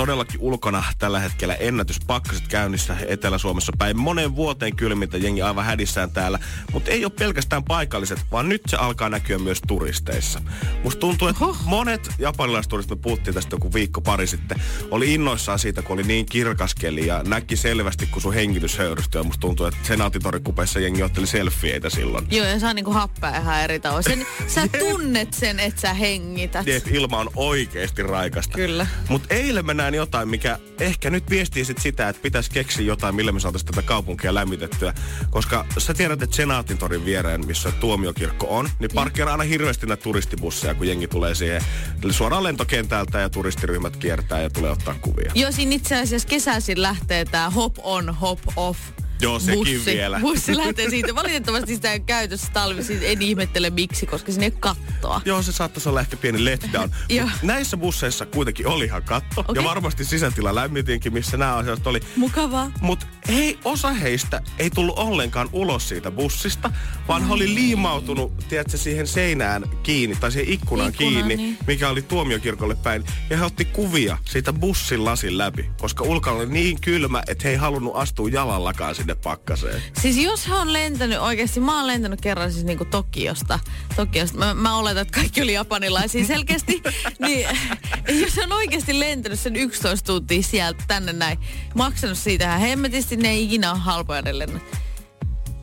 Todellakin ulkona tällä hetkellä ennätyspakkaset käynnissä Etelä-Suomessa päin. Monen vuoteen kylmintä jengi aivan hädissään täällä. Mutta ei ole pelkästään paikalliset, vaan nyt se alkaa näkyä myös turisteissa. Musta tuntuu, että Oho. monet japanilaisturistit, me puhuttiin tästä joku viikko pari sitten, oli innoissaan siitä, kun oli niin kirkas keli ja näki selvästi, kun sun hengitys höyrystyi. Ja musta tuntuu, että senaatitorikupeissa jengi otteli selfieitä silloin. Joo, ja saa niinku happea ihan eri tavoin. Sen, sä tunnet sen, että sä hengität. Niin, ilma on oikeasti raikasta. Kyllä. Mutta eilen mä näin jotain, mikä ehkä nyt viestii sit sitä, että pitäisi keksiä jotain, millä me saataisiin tätä kaupunkia lämmitettyä. Koska sä tiedät, että Senaatin torin viereen, missä tuomiokirkko on, niin parkkeeraa aina hirveästi näitä turistibusseja, kun jengi tulee siihen suoraan lentokentältä ja turistiryhmät kiertää ja tulee ottaa kuvia. Joo, siinä itse asiassa kesäisin lähtee tämä hop on, hop off Joo, sekin bussi, vielä. Bussi lähtee siitä. Valitettavasti sitä ei käytössä talvisi. En ihmettele miksi, koska sinne ei kattoa. Joo, se saattaisi olla ehkä pieni letdown. näissä busseissa kuitenkin oli ihan katto. Okay. Ja varmasti sisätila lämmitinkin, missä nämä asiat oli. Mukavaa. Mutta ei, osa heistä ei tullut ollenkaan ulos siitä bussista, vaan he oli liimautunut, tiedätkö, siihen seinään kiinni, tai siihen ikkunaan Ikkuna, kiinni, niin. mikä oli tuomiokirkolle päin. Ja he otti kuvia siitä bussin lasin läpi, koska ulkona oli niin kylmä, että he ei halunnut astua jalallakaan sinne pakkaseen. Siis jos hän on lentänyt oikeasti, mä oon lentänyt kerran siis niinku Tokiosta. Tokiosta. Mä, mä oletan, että kaikki oli japanilaisia selkeästi. niin, jos on oikeasti lentänyt sen 11 tuntia sieltä tänne näin, maksanut siitä hemmetisti, ne ei ikinä ole halpoja lennot.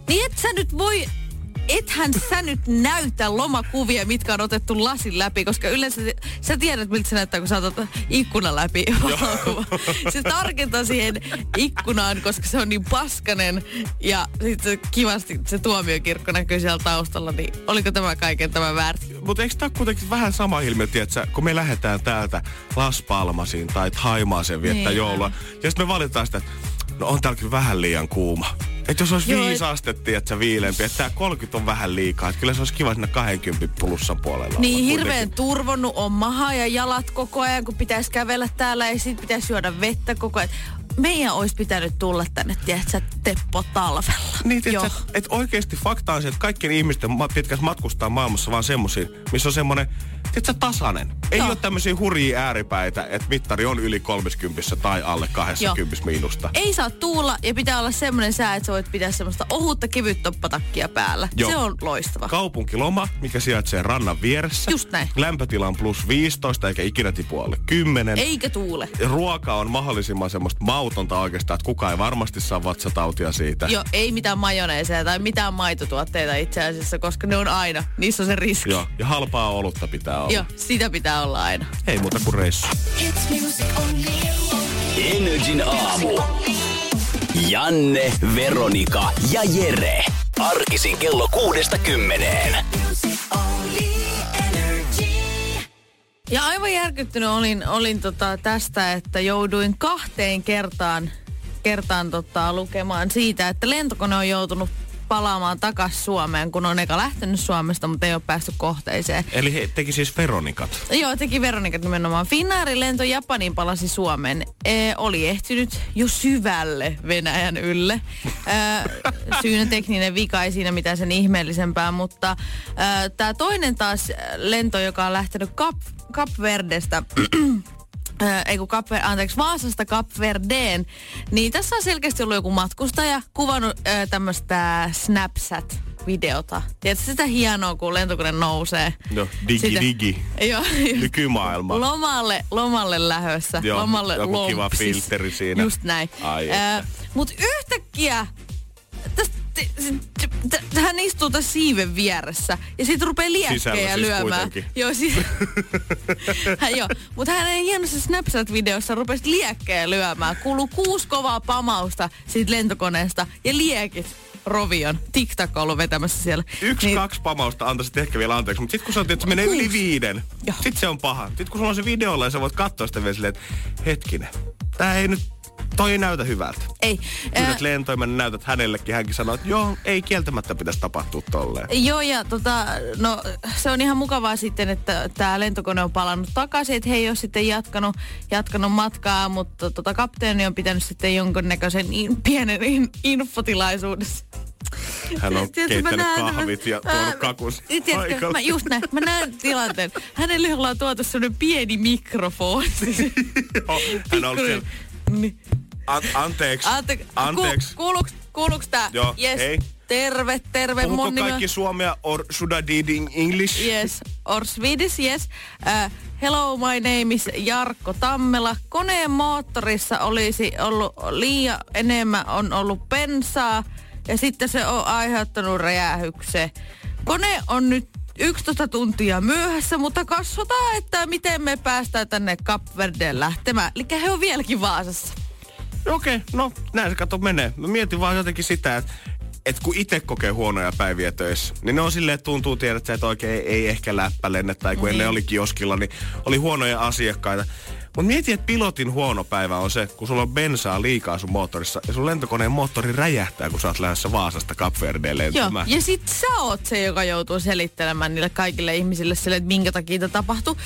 Niin et sä nyt voi ethän sä nyt näytä lomakuvia, mitkä on otettu lasin läpi, koska yleensä sä tiedät, miltä se näyttää, kun sä otat ikkunan läpi Se tarkentaa siihen ikkunaan, koska se on niin paskanen ja sitten kivasti se tuomiokirkko näkyy siellä taustalla, niin oliko tämä kaiken tämä väärti? Mutta eikö tämä kuitenkin vähän sama ilmiö, tiedätkö, kun me lähdetään täältä Las Palmasiin tai Haimaaseen viettää niin. joulua, ja sitten me valitaan sitä, että no on täällä kyllä vähän liian kuuma. Että jos olisi Joo, viisi et... astetta, että viilempi, että tämä 30 on vähän liikaa. Että kyllä se olisi kiva sinne 20 plussan puolella. Niin, hirveän turvonnut on maha ja jalat koko ajan, kun pitäisi kävellä täällä ja sitten pitäisi juoda vettä koko ajan meidän olisi pitänyt tulla tänne, tiedätkö, Teppo talvella. Niin, että et oikeasti fakta on se, että kaikkien ihmisten pitäisi matkustaa maailmassa vaan semmoisiin, missä on semmoinen tiedätkö, tasainen. Ei Joo. ole tämmöisiä hurjia ääripäitä, että mittari on yli 30 tai alle 20 Joo. miinusta. Ei saa tuulla ja pitää olla semmoinen sää, että sä voit pitää semmoista ohutta kevyttoppatakkia päällä. Joo. Se on loistava. Kaupunkiloma, mikä sijaitsee rannan vieressä. Just näin. Lämpötila on plus 15 eikä ikinä tipu alle 10. Eikä tuule. Ruoka on mahdollisimman semmoista mautonta oikeastaan, että kukaan ei varmasti saa vatsatautia siitä. Joo, ei mitään majoneeseja tai mitään maitotuotteita itse asiassa, koska ne on aina. Niissä on se riski. Joo, ja halpaa olutta pitää olla. Joo, sitä pitää olla aina. Ei muuta kuin reissu. Energin aamu. Janne, Veronika ja Jere. Arkisin kello kuudesta kymmeneen. Ja aivan järkyttynyt olin, olin tota tästä, että jouduin kahteen kertaan, kertaan tota lukemaan siitä, että lentokone on joutunut palaamaan takaisin Suomeen, kun on eka lähtenyt Suomesta, mutta ei ole päästy kohteeseen. Eli he teki siis Veronikat? Joo, teki Veronikat nimenomaan. Finnaarin lento Japaniin palasi Suomeen. E, oli ehtinyt jo syvälle Venäjän ylle. E, syynä tekninen vika ei siinä mitään sen ihmeellisempää, mutta e, tämä toinen taas lento, joka on lähtenyt Kap, Kapverdestä äh, ei kun Kapver, anteeksi, Vaasasta Kapverdeen, niin tässä on selkeästi ollut joku matkustaja kuvannut äh, tämmöistä Snapchat videota. Tiedätkö sitä hienoa, kun lentokone nousee? No, digi sitä, digi. Joo. Nykymaailma. Lomalle, lomalle lähössä. Joo, lomalle joku lompsis. kiva filteri siinä. Just näin. Ai äh, Mut yhtäkkiä tästä hän istuu tässä siiven vieressä ja sitten rupeaa liekkejä siis lyömään. Joo, siis, hän, joo. Mutta hänen hienossa Snapchat-videossa rupesi liekkejä lyömään. Kuuluu kuusi kovaa pamausta siitä lentokoneesta ja liekit rovion. TikTok on ollut vetämässä siellä. Yksi, niin... kaksi pamausta antaisit ehkä vielä anteeksi, mutta sitten kun sä että se menee yli viiden, sitten se on paha. Sitten kun sulla on se videolla ja sä voit katsoa sitä vielä silleen, että hetkinen, tää ei nyt toi ei näytä hyvältä. Ei. Pyydät Ää, lentoimen, näytät hänellekin. Hänkin sanoo, että joo, ei kieltämättä pitäisi tapahtua tolleen. Joo, ja tota, no, se on ihan mukavaa sitten, että tämä lentokone on palannut takaisin, että he ei ole sitten jatkanut, jatkanut matkaa, mutta tota, kapteeni on pitänyt sitten jonkunnäköisen in, pienen in, infotilaisuudessa. Hän on Tiedätkö, mä keittänyt näen- kahvit ja Ää, tuonut kakun Tiedätkö, mä just näin, mä näen tilanteen. Hänelle ollaan tuotu semmoinen pieni mikrofoni. Joo, Hän on siellä. Niin. An- anteeksi. Ante, Anteeksi. Ku, kuuluuks, kuuluuks tää? Joo, yes. hei. Terve, terve. Puhuko Mun nimi kaikki suomea or should I did in English? Yes, or Swedish, yes. Uh, hello, my name is Jarkko Tammela. Koneen moottorissa olisi ollut liian enemmän, on ollut pensaa ja sitten se on aiheuttanut räjähyksen. Kone on nyt 11 tuntia myöhässä, mutta katsotaan, että miten me päästään tänne Kapverdeen lähtemään. Eli he on vieläkin Vaasassa. Okei, okay, no näin se kato menee. Mä mietin vaan jotenkin sitä, että et kun itse kokee huonoja päiviä töissä, niin ne on silleen, että tuntuu tiedät, sä, että oikein ei ehkä läppä lennä, tai kun ennen oli kioskilla, niin oli huonoja asiakkaita. Mutta mieti, että pilotin huono päivä on se, kun sulla on bensaa liikaa sun moottorissa, ja sun lentokoneen moottori räjähtää, kun sä oot lähdössä Vaasasta Kapverdeen Joo, lentämään. ja sit sä oot se, joka joutuu selittelemään niille kaikille ihmisille sille, että minkä takia tämä tapahtuu.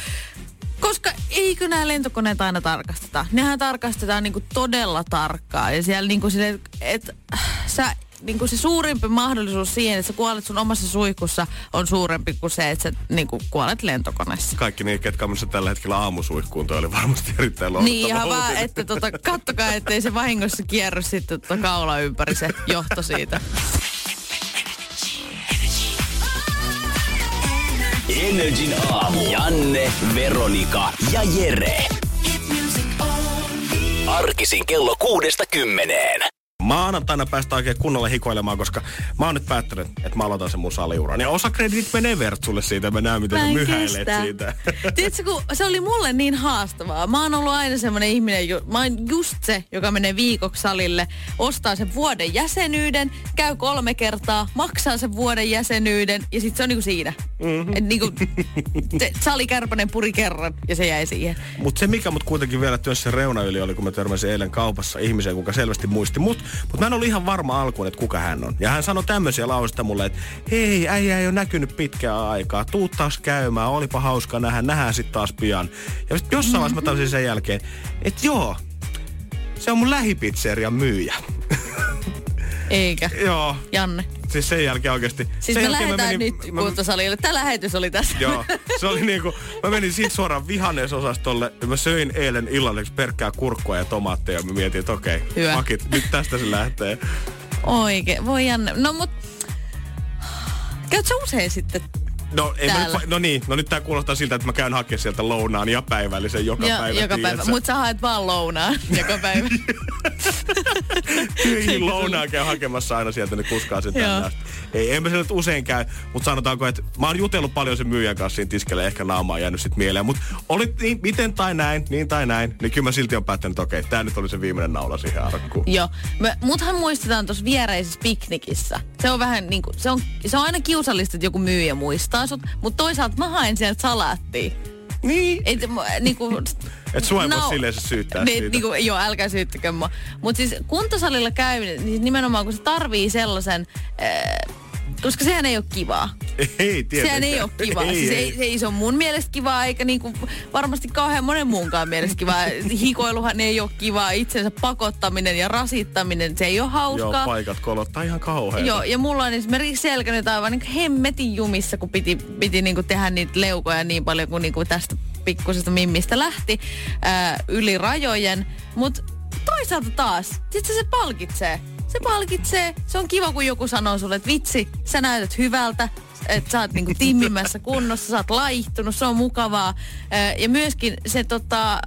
Koska eikö nämä lentokoneet aina tarkasteta? Nehän tarkastetaan niinku todella tarkkaan. Ja siellä niinku sille, että sä niinku se suurimpi mahdollisuus siihen, että sä kuolet sun omassa suihkussa on suurempi kuin se, että sä niinku kuolet lentokoneessa. Kaikki niin, ketkä on tällä hetkellä aamusuihkuun, toi oli varmasti erittäin lohduttava Niin ihan vaan, että tota, kattokaa, ettei se vahingossa kierry sitten tota kaula ympäri se johto siitä. Energin aamu. Janne, Veronika ja Jere. Arkisin kello kuudesta kymmeneen. Maanantaina päästä oikein kunnolla hikoilemaan, koska mä oon nyt päättänyt, että mä aloitan sen mun saliuran. Ja osa kreditit menee Vertsulle siitä, mä näen miten Mä sä myhäilet kestä. siitä. Tiedätkö, kun se oli mulle niin haastavaa. Mä oon ollut aina semmoinen ihminen, ju- mä oon just se, joka menee viikoksi salille, ostaa sen vuoden jäsenyyden, käy kolme kertaa, maksaa sen vuoden jäsenyyden ja sitten se on niinku siinä. Mm-hmm. Et niinku, se, Sali Kärpänen puri kerran ja se jäi siihen. Mutta se, mikä mut kuitenkin vielä työssä reuna yli oli, kun mä törmäsin eilen kaupassa ihmiseen, kuka selvästi muisti mut. Mutta mä en ollut ihan varma alkuun, että kuka hän on. Ja hän sanoi tämmöisiä lauseita mulle, että hei, äijä ei ole näkynyt pitkää aikaa. Tuu taas käymään, olipa hauska nähdä, nähdään sitten taas pian. Ja sit jossain vaiheessa mä tajusin sen jälkeen, että joo, se on mun lähipizzerian myyjä. Eikä. joo, Janne. siis sen jälkeen oikeasti. Siis sen me lähdetään nyt kuntosalille. Tämä lähetys oli tässä. Joo, se oli niinku, mä menin siitä suoraan vihannesosastolle ja mä söin eilen illalliseksi perkkää kurkkua ja tomaatteja ja mä mietin, että okei, Hyvä. makit, nyt tästä se lähtee. Oikein. Voi Janne. No mut... Käyt sä usein sitten? No, ei nyt, no niin, no nyt tää kuulostaa siltä, että mä käyn hakemaan sieltä lounaan ja päivällisen joka Ja, päivä. joka päivä. tiedätkö? Mut sä haet vaan lounaan joka päivä. Töihin lounaan käy hakemassa aina sieltä, ne kuskaa sen. Ei, en mä nyt usein käy, mutta sanotaanko, että mä oon jutellut paljon sen myyjän kanssa siinä tiskelle, ehkä naama on jäänyt sit mieleen. Mutta oli niin, miten tai näin, niin tai näin, niin kyllä mä silti on päättänyt, että okei, tää nyt oli se viimeinen naula siihen arkkuun. Joo. Muthan muistetaan tuossa viereisessä piknikissä. Se on vähän niinku, se on, se on aina kiusallista, että joku myyjä muistaa sut, mutta toisaalta mä haen sieltä salaattia. Niin. Mu- niinku, Et sua ei voi silleen se syyttää niin, siitä. Niinku, joo, älkää syyttäkö mua. Mutta siis kuntosalilla käyminen, niin nimenomaan kun se tarvii sellaisen, äh, koska sehän ei ole kivaa. Ei, tietenkään. Sehän ei ole kivaa. Ei, siis ei. ei, se, ei se ole mun mielestä kivaa, eikä niinku varmasti kauhean monen muunkaan mielestä kivaa. Hikoiluhan ei ole kivaa. Itsensä pakottaminen ja rasittaminen, se ei ole Joo, hauskaa. paikat kolottaa ihan kauhean. Joo, ja mulla on esimerkiksi selkä nyt aivan niin hemmetin jumissa, kun piti, piti niin tehdä niitä leukoja niin paljon kuin niin tästä pikkusesta mimmistä lähti ää, yli rajojen. Mutta toisaalta taas, sit se, se palkitsee. Se palkitsee. Se on kiva, kun joku sanoo sulle, että vitsi, sä näytät hyvältä, että sä oot niinku timmimmässä kunnossa, sä oot laihtunut, se on mukavaa. Ja myöskin se, tota,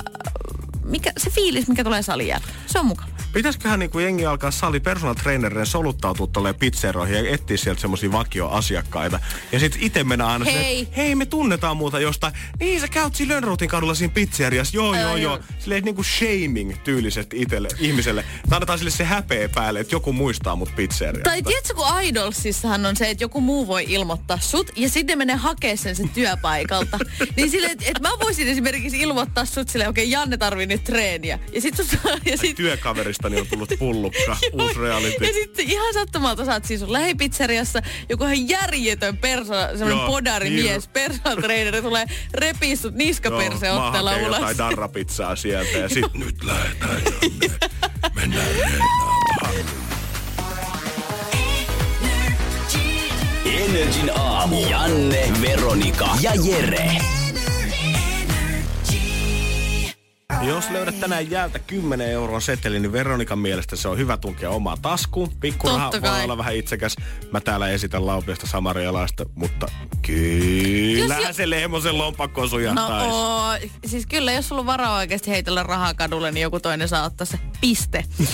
mikä, se fiilis, mikä tulee salin jälkeen, se on mukava. Pitäisiköhän niinku jengi alkaa sali personal trainerien soluttautua tolleen pizzeroihin ja etsiä sieltä semmosia vakioasiakkaita. Ja sitten itse mennä aina Hei. silleen, että hei me tunnetaan muuta jostain. Niin sä käyt siinä Lönnruutin kadulla siinä pizzeriassa. Joo, joo, joo. joo. Silleen niinku shaming tyylisesti itelle, ihmiselle. Tai annetaan sille se häpeä päälle, että joku muistaa mut pizzeriasta. Tai tiedätkö, kun Idolsissahan on se, että joku muu voi ilmoittaa sut ja sitten menee hakea sen sen työpaikalta. niin sille, että et mä voisin esimerkiksi ilmoittaa sut silleen, okei, okay, Janne tarvii nyt treeniä. Ja sitten ja sit, Työkaveristani on tullut pullukka, uusi reality. Ja sitten ihan sattumalta saat siis sun lähipizzeriassa joku ihan järjetön perso, semmoinen Joo, podari niin. mies, personal trainer, tulee repii sut niskaperse otteella ulos. jotain darrapizzaa sieltä ja sit nyt lähdetään Janne. Mennään reenaamaan. Energin aamu. Janne, Veronika ja Jere. Jos löydät tänään jäältä 10 euron seteli, niin Veronikan mielestä se on hyvä tunkea omaan taskuun. Pikkuraha Totta voi kai. olla vähän itsekäs. Mä täällä esitän laupiasta samarialaista, mutta kyllähän Jos jo- se lehmosen lompakko No sujahtaisi. oo, siis kyllä, jos sulla on varaa oikeasti heitellä rahaa kadulle, niin joku toinen saa ottaa se piste.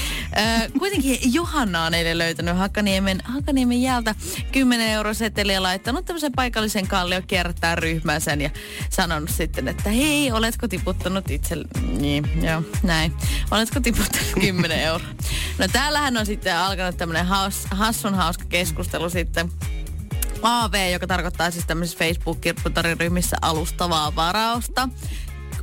Ö, kuitenkin Johanna on eilen löytänyt Hakaniemen, Hakaniemen jäältä 10 euro seteliä laittanut tämmöisen paikallisen kallio kierrättää ryhmään sen ja sanonut sitten, että hei, oletko tiputtanut itse... Niin, joo, näin. Oletko tiputtanut 10 euroa? No täällähän on sitten alkanut tämmöinen haus, hassun hauska keskustelu sitten AV, joka tarkoittaa siis tämmöisissä Facebook-kirpputariryhmissä alustavaa varausta.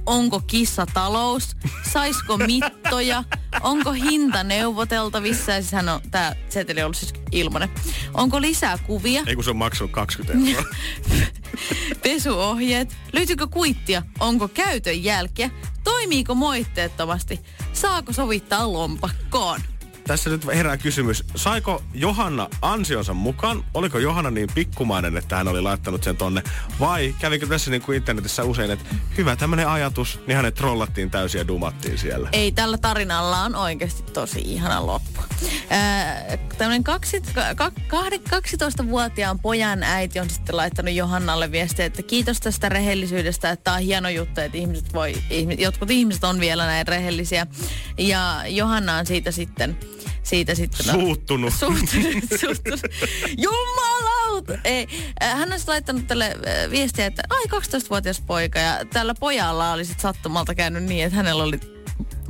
Onko kissa talous? Saisko mittoja? Onko hinta neuvoteltavissa? Ja siis hän on, tää seteli on ollut siis ilmanen. Onko lisää kuvia? Ei kun se on maksanut 20 euroa. Pesuohjeet? Löytyykö kuittia? Onko käytön jälkiä? Toimiiko moitteettomasti? Saako sovittaa lompakkoon? Tässä nyt herää kysymys, saiko Johanna ansionsa mukaan? Oliko Johanna niin pikkumainen, että hän oli laittanut sen tonne? Vai kävikö tässä niin kuin internetissä usein, että hyvä tämmöinen ajatus, niin hänet trollattiin täysin ja dumattiin siellä? Ei, tällä tarinalla on oikeasti tosi ihana loppu. Ka, kahde- 12-vuotiaan pojan äiti on sitten laittanut Johannalle viestiä, että kiitos tästä rehellisyydestä, että tämä on hieno juttu, että ihmiset voi, ihmiset, jotkut ihmiset on vielä näin rehellisiä. Ja Johanna on siitä sitten, siitä sitten... Suuttunut. Suuttunut, suuttunut. Jumalauta! Ei, äh, hän olisi laittanut tälle äh, viestiä, että ai 12-vuotias poika ja tällä pojalla oli sitten sattumalta käynyt niin, että hänellä oli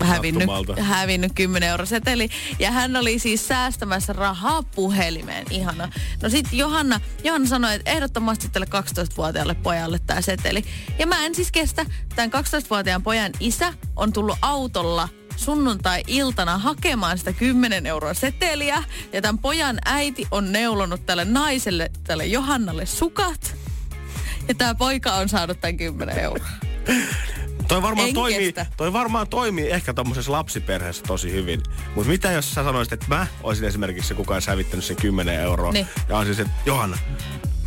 hävinnyt, hävinnyt 10 euro seteli. Ja hän oli siis säästämässä rahaa puhelimeen. Ihana. No sitten Johanna, Johanna sanoi, että ehdottomasti tälle 12-vuotiaalle pojalle tämä seteli. Ja mä en siis kestä. Tämän 12-vuotiaan pojan isä on tullut autolla sunnuntai-iltana hakemaan sitä 10 euroa seteliä. Ja tämän pojan äiti on neulonut tälle naiselle, tälle Johannalle sukat. Ja tämä poika on saanut tämän 10 euroa. Toi varmaan, En toimii, kestä. toi varmaan toimii ehkä tommosessa lapsiperheessä tosi hyvin. Mutta mitä jos sä sanoisit, että mä olisin esimerkiksi se, kuka olisi hävittänyt sen 10 euroa. Niin. Ja olisin se, että Johanna,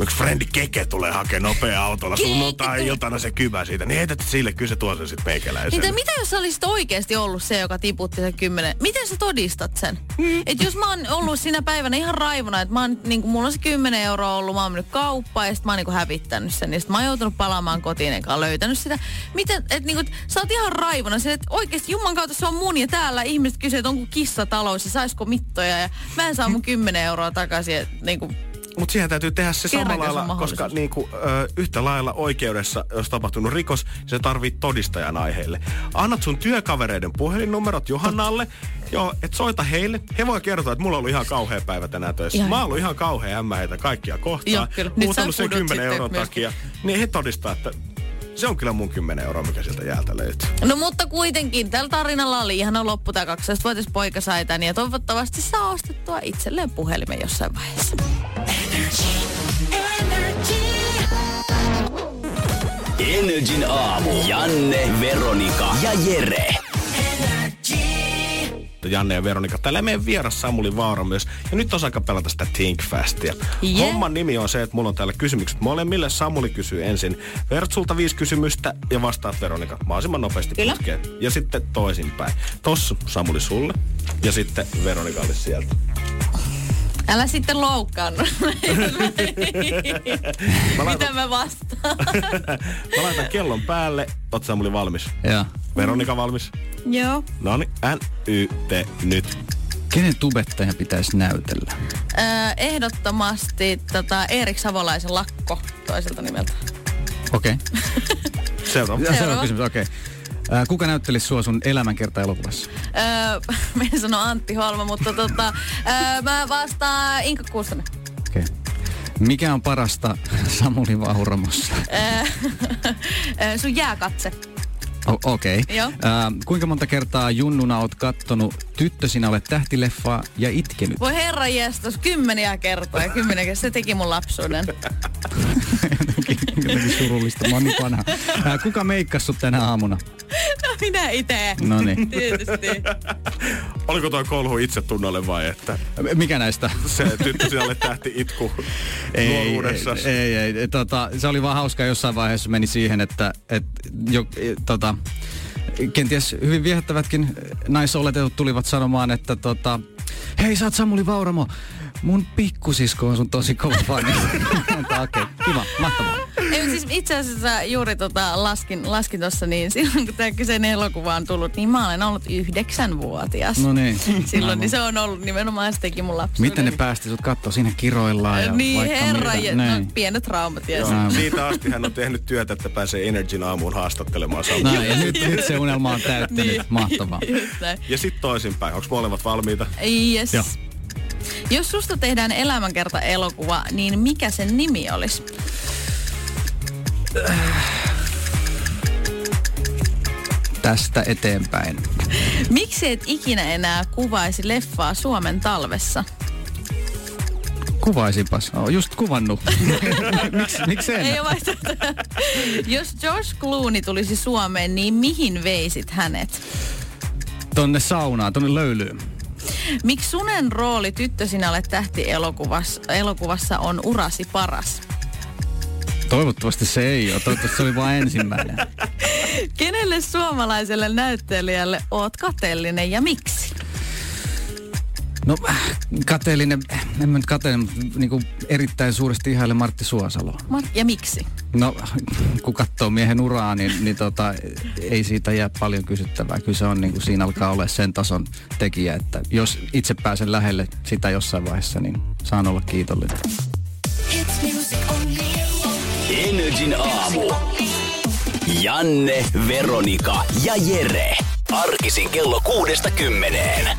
yksi frendi Keke tulee hakemaan nopea autolla sunnuntai-iltana se kybä siitä. Niin heität sille, kyllä se tuo sen sitten meikäläisen. Niin, mitä jos sä olisit oikeasti ollut se, joka tiputti sen kymmenen? Miten sä todistat sen? Mm. Et jos mä oon ollut siinä päivänä ihan raivona, että mä oon, niin mulla on se 10 euroa ollut, mä oon mennyt kauppaan ja sit mä oon niin hävittänyt sen. Ja sit mä oon joutunut palaamaan kotiin enkä löytänyt sitä. Miten, että niin kuin, sä oot ihan raivona se, että oikeasti Jumman kautta se on mun ja täällä ihmiset kysyy, että onko kissa talous ja saisiko mittoja ja mä en saa mun 10 euroa takaisin. Et, niin kuin, Mutta siihen täytyy tehdä se Kerrankin samalla se lailla, koska niinku, ö, yhtä lailla oikeudessa, jos tapahtunut rikos, se tarvii todistajan aiheelle. Annat sun työkavereiden puhelinnumerot Johannalle, joo, et soita heille. He voi kertoa, että mulla on ollut ihan kauhea päivä tänään töissä. Ihan. Mä oon ollut ihan kauhea ämmä heitä kaikkia kohtaan. Joo, kyllä. Nyt sä pudot 10 sitten euron takia. Niin he todistaa, että se on kyllä mun 10 euroa, mikä sieltä jäältä löytyy. No mutta kuitenkin, tällä tarinalla oli ihana loppu. Tämä 12-vuotias poika sai tän ja toivottavasti saa ostettua itselleen puhelimen jossain vaiheessa. Energin aamu. Janne, Veronika ja Jere. Janne ja Veronika. Täällä meidän vieras Samuli Vaara myös. Ja nyt on aika pelata sitä Think Fastia. Yeah. Homman nimi on se, että mulla on täällä kysymykset molemmille. Samuli kysyy ensin Vertsulta viisi kysymystä ja vastaat Veronika mahdollisimman nopeasti Kyllä. putkeen. Ja sitten toisinpäin. Tossa Samuli sulle ja sitten Veronikalle sieltä. Älä sitten loukkaannut. Mä Mitä laitan, mä vastaan? mä laitan kellon päälle. Oot Samuli valmis? Joo. Veronika valmis? Joo. No niin, N-Y-T nyt. Kenen tubettaja pitäisi näytellä? Öö, ehdottomasti tota, Erik Savolaisen lakko toiselta nimeltä. Okei. Seuraava. Okay. Seuraava kysymys, okei. Okay. Kuka näyttelisi sua sun elämänkerta-elokuvassa? Öö, mä en sano Antti Holma, mutta tota, öö, mä vastaan Inka Kuustonen. Okei. Okay. Mikä on parasta Samuli Vauramossa? Öö, sun jääkatse. O- Okei. Joo. Äh, kuinka monta kertaa junnuna oot kattonut Tyttö sinä olet tähtileffaa ja itkenyt? Voi herra jestas, kymmeniä kertoja, kymmeniä kertoja. Se teki mun lapsuuden. Jotenkin surullista, mä oon niin vanha. Äh, kuka meikkasi sut tänä aamuna? No minä itse. No niin. Tietysti. Oliko tuo kolhu itse tunnolle vai että Mikä näistä? se tyttö sinulle tähti itku nuoruudessa? Ei, ei, ei. Tota, se oli vaan hauskaa jossain vaiheessa meni siihen, että et, jo, e, tota, kenties hyvin viehättävätkin naisoletetut tulivat sanomaan, että tota, hei sä oot Samuli Vauramo, mun pikkusisko on sun tosi kova fani. Okei, okay, kiva, mahtavaa. Ei, siis itse asiassa juuri tota laskin, laskin tuossa, niin silloin kun tämä kyseinen elokuva on tullut, niin mä olen ollut yhdeksänvuotias. No niin. Silloin, Aivan. niin se on ollut nimenomaan se teki mun lapsuuden. Miten ne päästi sut kattoo? Siinä kiroillaan ja Niin, vaikka herra, mitä. ja, no, Niin. pienet traumat ja siitä asti hän on tehnyt työtä, että pääsee Energyn aamuun haastattelemaan Samu. Näin, ja nyt, nyt se unelma on täyttänyt. Niin. Mahtavaa. Ja sitten toisinpäin. Onko molemmat valmiita? Yes. Joo. Jos susta tehdään elämänkerta-elokuva, niin mikä sen nimi olisi? Tästä eteenpäin. Miksi et ikinä enää kuvaisi leffaa Suomen talvessa? Kuvaisipas. Oon just kuvannut. Miksi miksi en? Ei ole. Jos George Clooney tulisi Suomeen, niin mihin veisit hänet? Tonne saunaan, tonne löylyyn. Miksi Sunen rooli Tyttö sinä olet tähti elokuvassa, elokuvassa on urasi paras? Toivottavasti se ei ole. Toivottavasti se oli vain ensimmäinen. Kenelle suomalaiselle näyttelijälle oot kateellinen ja miksi? No kateellinen, en mä nyt kateellinen, mutta niin erittäin suuresti ihaille Martti Suosalo. Mar- Ja miksi? No kun katsoo miehen uraa, niin, niin tota, ei siitä jää paljon kysyttävää. Kyllä se on niin kuin, siinä alkaa olla sen tason tekijä, että jos itse pääsen lähelle sitä jossain vaiheessa, niin saan olla kiitollinen. Energin aamu. Janne, Veronika ja Jere. Arkisin kello kuudesta kymmeneen.